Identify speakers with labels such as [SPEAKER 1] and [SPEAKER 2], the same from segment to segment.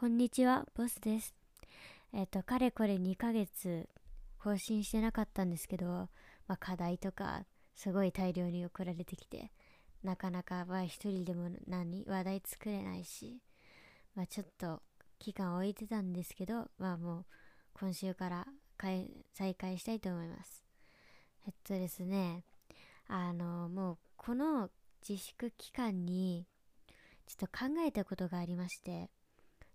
[SPEAKER 1] こんにちは、ボスです。えっ、と、かれこれ2ヶ月更新してなかったんですけど、まあ、課題とかすごい大量に送られてきて、なかなかは一人でも何話題作れないし、まあ、ちょっと期間置いてたんですけど、まあもう今週から再開したいと思います。えっとですね、あの、もうこの自粛期間にちょっと考えたことがありまして、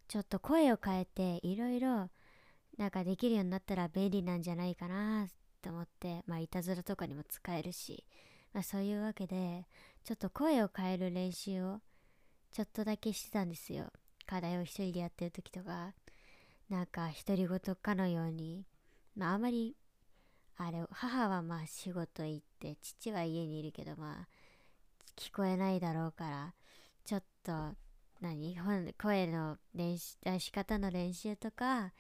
[SPEAKER 1] ちょっと声を変えていろいろなんかできるようになったら便利なんじゃないかなと思って、まあいたずらとかにも使えるし、まあそういうわけで、ちょっと声を変える練習をちょっとだけしてたんですよ。課題を一人でやってる時とか、なんか独り言かのように、まああまり、あれ、母はまあ仕事行って、父は家にいるけどまあ、聞こえないだろうから、ちょっと、何？声の練習出し方の練習とか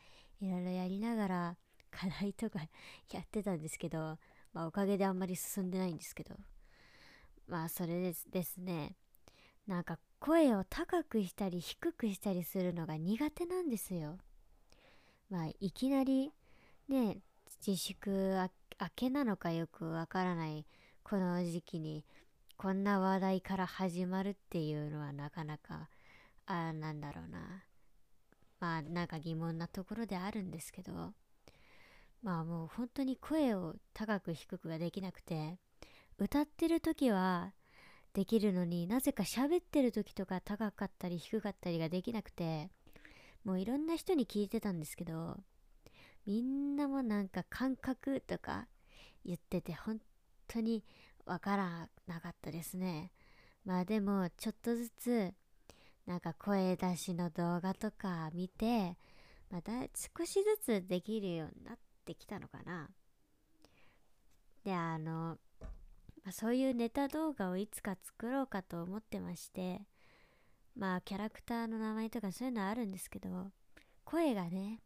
[SPEAKER 1] いろいろやりながら課題とか やってたんですけど、まあ、おかげであんまり進んでないんですけど。まあそれですですね。なんか声を高くしたり低くしたりするのが苦手なんですよ。まあいきなりね自粛明けなのかよくわからないこの時期にこんな話題から始まるっていうのはなかなかあなんだろうな。まあなんか疑問なところであるんですけど。まあもう本当に声を高く低くができなくて。歌ってる時はできるのになぜか喋ってる時とか高かったり低かったりができなくて。もういろんな人に聞いてたんですけど。みんなもなんか感覚とか言ってて本当にわからなかったですね。まあでもちょっとずつなんか声出しの動画とか見て、まあ、だ少しずつできるようになってきたのかな。で、あの、まあ、そういうネタ動画をいつか作ろうかと思ってまして、まあキャラクターの名前とかそういうのはあるんですけど、声がね、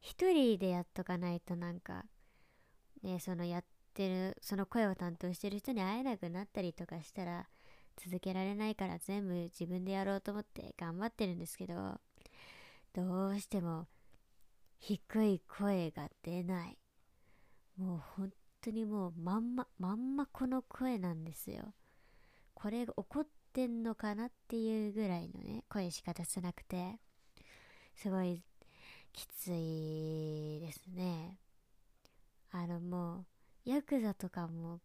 [SPEAKER 1] 一人でやっとかないとなんか、ね、そのやってる、その声を担当してる人に会えなくなったりとかしたら、続けられないから全部自分でやろうと思って頑張ってるんですけどどうしても低い声が出ない。もう本当にもうまんままんまこの声なんですよ。これが怒ってんのかなっていうぐらいのね声しか出せなくて。すごいきついですね。あのもうヤクザとかも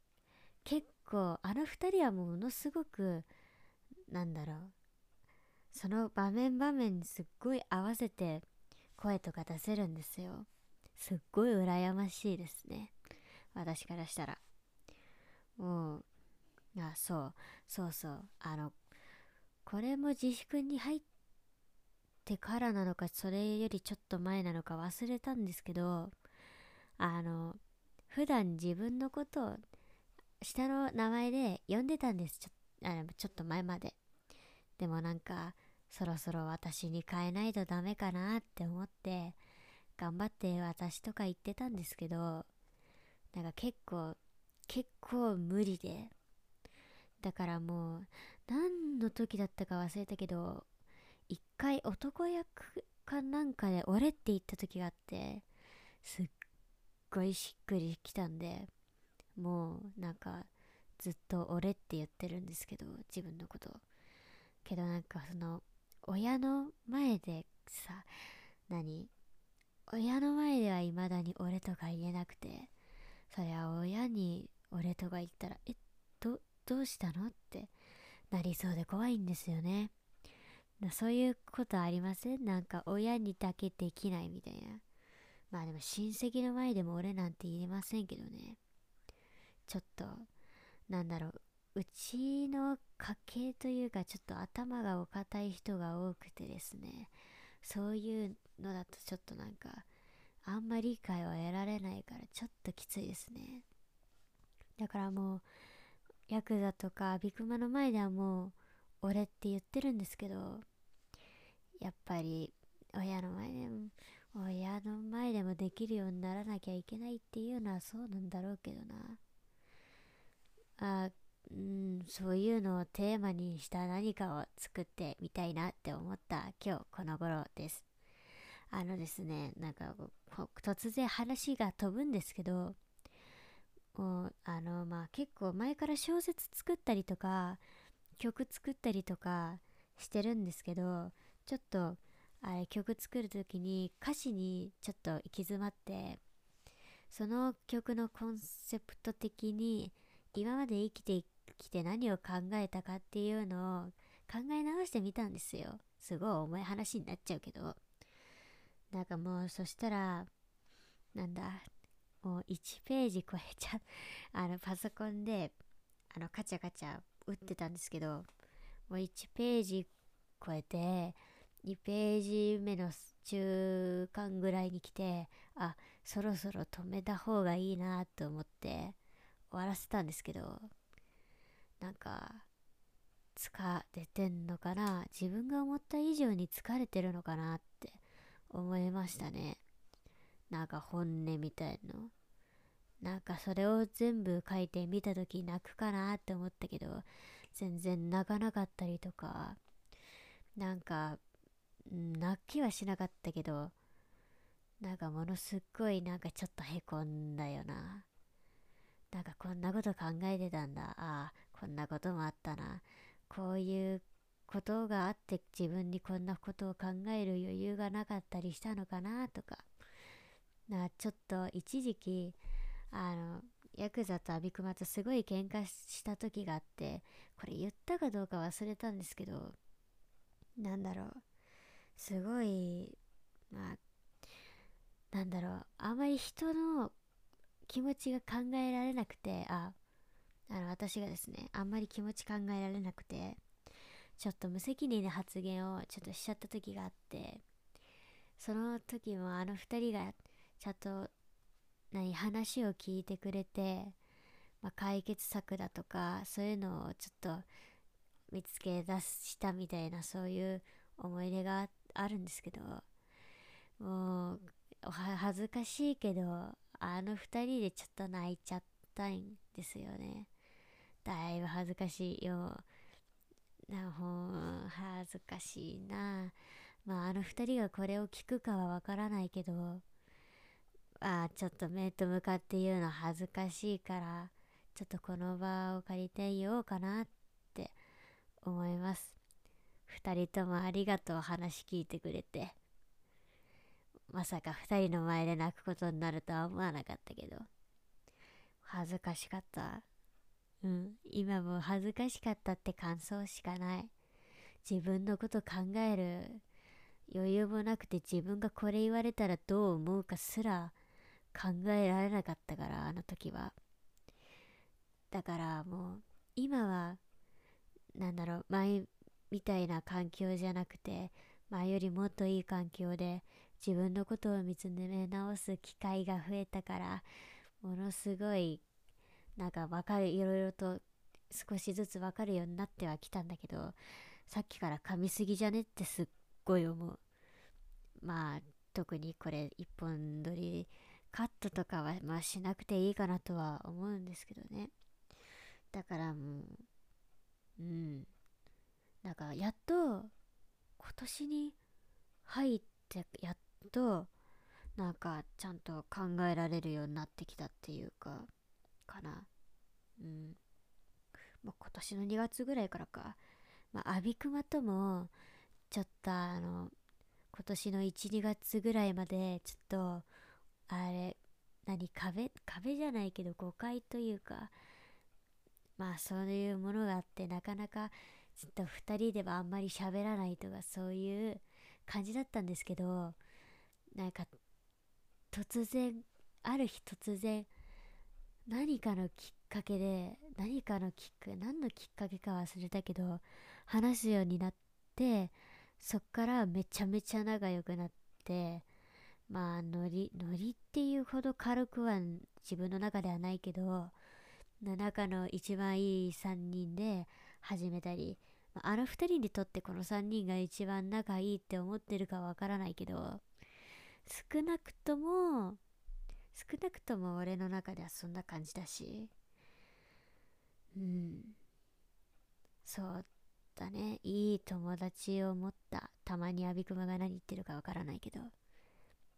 [SPEAKER 1] 結構あの二人はものすごくなんだろう。その場面場面にすっごい合わせて声とか出せるんですよ。すっごい羨ましいですね。私からしたら。もうあそうそうそう。あのこれも自粛に入ってからなのかそれよりちょっと前なのか忘れたんですけどあの普段自分のことを下の名前で呼んでたんです。ちょあちょっと前まで。でもなんかそろそろ私に変えないとダメかなって思って頑張って私とか言ってたんですけどなんか結構結構無理で。だからもう何の時だったか忘れたけど一回男役かなんかで俺って言った時があってすっごいしっくりきたんでもうなんかずっと俺って言ってるんですけど自分のこと。けどなんかその親の前でさ何？親の前では未だに俺とか言えなくてそれは親に俺とか言ったらえどどうしたの？ってなりそうで怖いんですよね。そういうことありません？なんか親にだけできないみたいな。まあでも親戚の前でも俺なんて言えませんけどね。ちょっとなんだろううちの家系というかちょっと頭がお堅い人が多くてですね。そういうのだとちょっとなんかあんまり理解は得られないからちょっときついですね。だからもうヤクザとかビクマの前ではもう俺って言ってるんですけどやっぱり親の前でも親の前でもできるようにならなきゃいけないっていうのはそうなんだろうけどな。あうん、そういうのをテーマにした何かを作ってみたいなって思った今日この頃です。あのですね、なんか突然話が飛ぶんですけど、もうあのまあ結構前から小説作ったりとか曲作ったりとかしてるんですけどちょっとあれ曲作る時に歌詞にちょっと行き詰まってその曲のコンセプト的に今まで生きてきて何を考えたかっていうのを考え直してみたんですよ。すごい重い話になっちゃうけど。なんかもうそしたらなんだもう1ページ超えちゃう。あのパソコンであのカチャカチャ打ってたんですけどもう1ページ超えて2ページ目の中間ぐらいに来てあそろそろ止めた方がいいなと思って。終わらせたんですけどなんか疲れてんのかな？自分が思った以上に疲れてるのかなって思いましたね。なんか本音みたいの。なんかそれを全部書いてみた時泣くかなって思ったけど全然泣かなかったりとか。なんか泣きはしなかったけどなんかものすっごいなんかちょっとへこんだよな。なんかこんなこと考えてたんだ。ああこんなこともあったな。こういうことがあって自分にこんなことを考える余裕がなかったりしたのかなとか。なちょっと一時期あのヤクザとアビクマとすごい喧嘩した時があってこれ言ったかどうか忘れたんですけどなんだろう。すごいまあなんだろう。あまり人の気持ちが考えられなくてああの私がですねあんまり気持ち考えられなくてちょっと無責任な発言をちょっとしちゃった時があってその時もあの2人がちゃんと何話を聞いてくれて、まあ、解決策だとかそういうのをちょっと見つけ出したみたいなそういう思い出があるんですけどもう恥ずかしいけどあの2人でちょっと泣いちゃったんですよね。だいぶ恥ずかしいよ。なほ恥ずかしいな。まああの2人がこれを聞くかはわからないけどあちょっと面と向かって言うの恥ずかしいからちょっとこの場を借りて言おうかなって思います。2人ともありがとう話聞いてくれて。まさか2人の前で泣くことになるとは思わなかったけど。恥ずかしかった。うん。今も恥ずかしかったって感想しかない。自分のこと考える余裕もなくて自分がこれ言われたらどう思うかすら考えられなかったからあの時は。だからもう今はなんだろう前みたいな環境じゃなくて前よりもっといい環境で自分のことを見つめ直す機会が増えたからものすごいなんか分かるいろいろと少しずつ分かるようになってはきたんだけどさっきから噛みすぎじゃねってすっごい思う。まあ特にこれ一本撮りカットとかはまあしなくていいかなとは思うんですけどね。だからもううん。なんかやっと今年に入ってやっとなんかちゃんと考えられるようになってきたっていうかかな。うん。もう今年の2月ぐらいからか。まあアビクマともちょっとあの今年の12月ぐらいまでちょっとあれ何壁壁じゃないけど誤解というかまあそういうものがあってなかなかちょっと2人ではあんまり喋らないとかそういう感じだったんですけどなんか突然ある日突然何かのきっかけで何かのきっかけ何のきっかけか忘れたけど話すようになってそっからめちゃめちゃ仲良くなってまあノリノリっていうほど軽くは自分の中ではないけど中の一番いい3人で始めたりあの2人にとってこの3人が一番仲いいって思ってるかわからないけど少なくとも少なくとも俺の中ではそんな感じだし。うん。そうだね。いい友達を持ったたまにアビクマが何言ってるかわからないけど。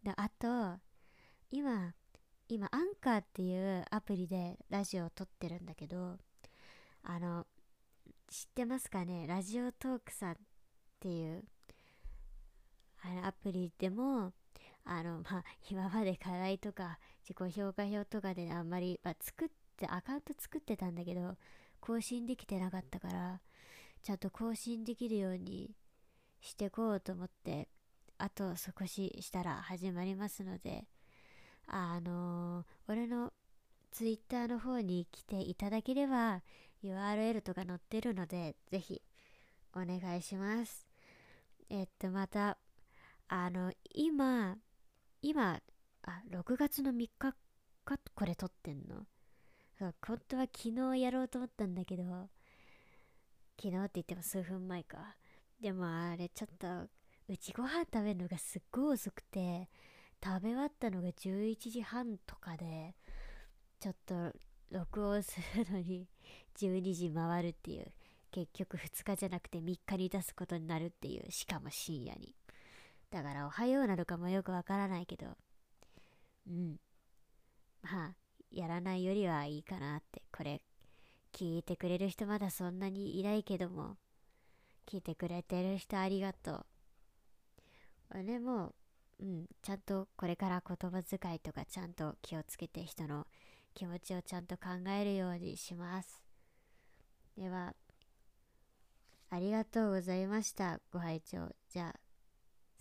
[SPEAKER 1] であと今今アンカーっていうアプリでラジオを撮ってるんだけどあの知ってますかね？ラジオトークさんっていうあのアプリでもあのまあ今まで課題とか自己評価表とかであんまり、まあ、作ってアカウント作ってたんだけど更新できてなかったからちゃんと更新できるようにしてこうと思ってあと少ししたら始まりますのであのー、俺のツイッターの方に来ていただければ URL とか載ってるのでぜひお願いします。えっとまたあの今今あ6月の3日かこれ撮ってんの？本当は昨日やろうと思ったんだけど昨日って言っても数分前か。でもあれちょっとうちご飯食べるのがすっごい遅くて食べ終わったのが11時半とかでちょっと録音するのに 12時回るっていう。結局2日じゃなくて3日に出すことになるっていう。しかも深夜に。だからおはようなのかもよくわからないけど。うん。まあやらないよりはいいかなって。これ聞いてくれる人まだそんなにいないけども。聞いてくれてる人ありがとう。俺もうん。ちゃんとこれから言葉遣いとかちゃんと気をつけて人の気持ちをちゃんと考えるようにします。ではありがとうございましたご拝聴。じゃあ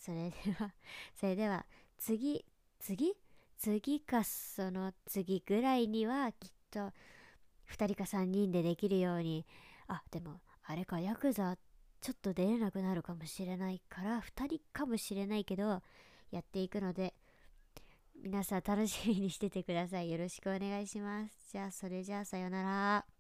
[SPEAKER 1] それでは それでは次次？次かその次ぐらいにはきっと2人か3人でできるようにあでもあれかヤクザちょっと出れなくなるかもしれないから2人かもしれないけどやっていくので皆さん楽しみにしててください。よろしくお願いします。じゃあそれじゃあさようなら。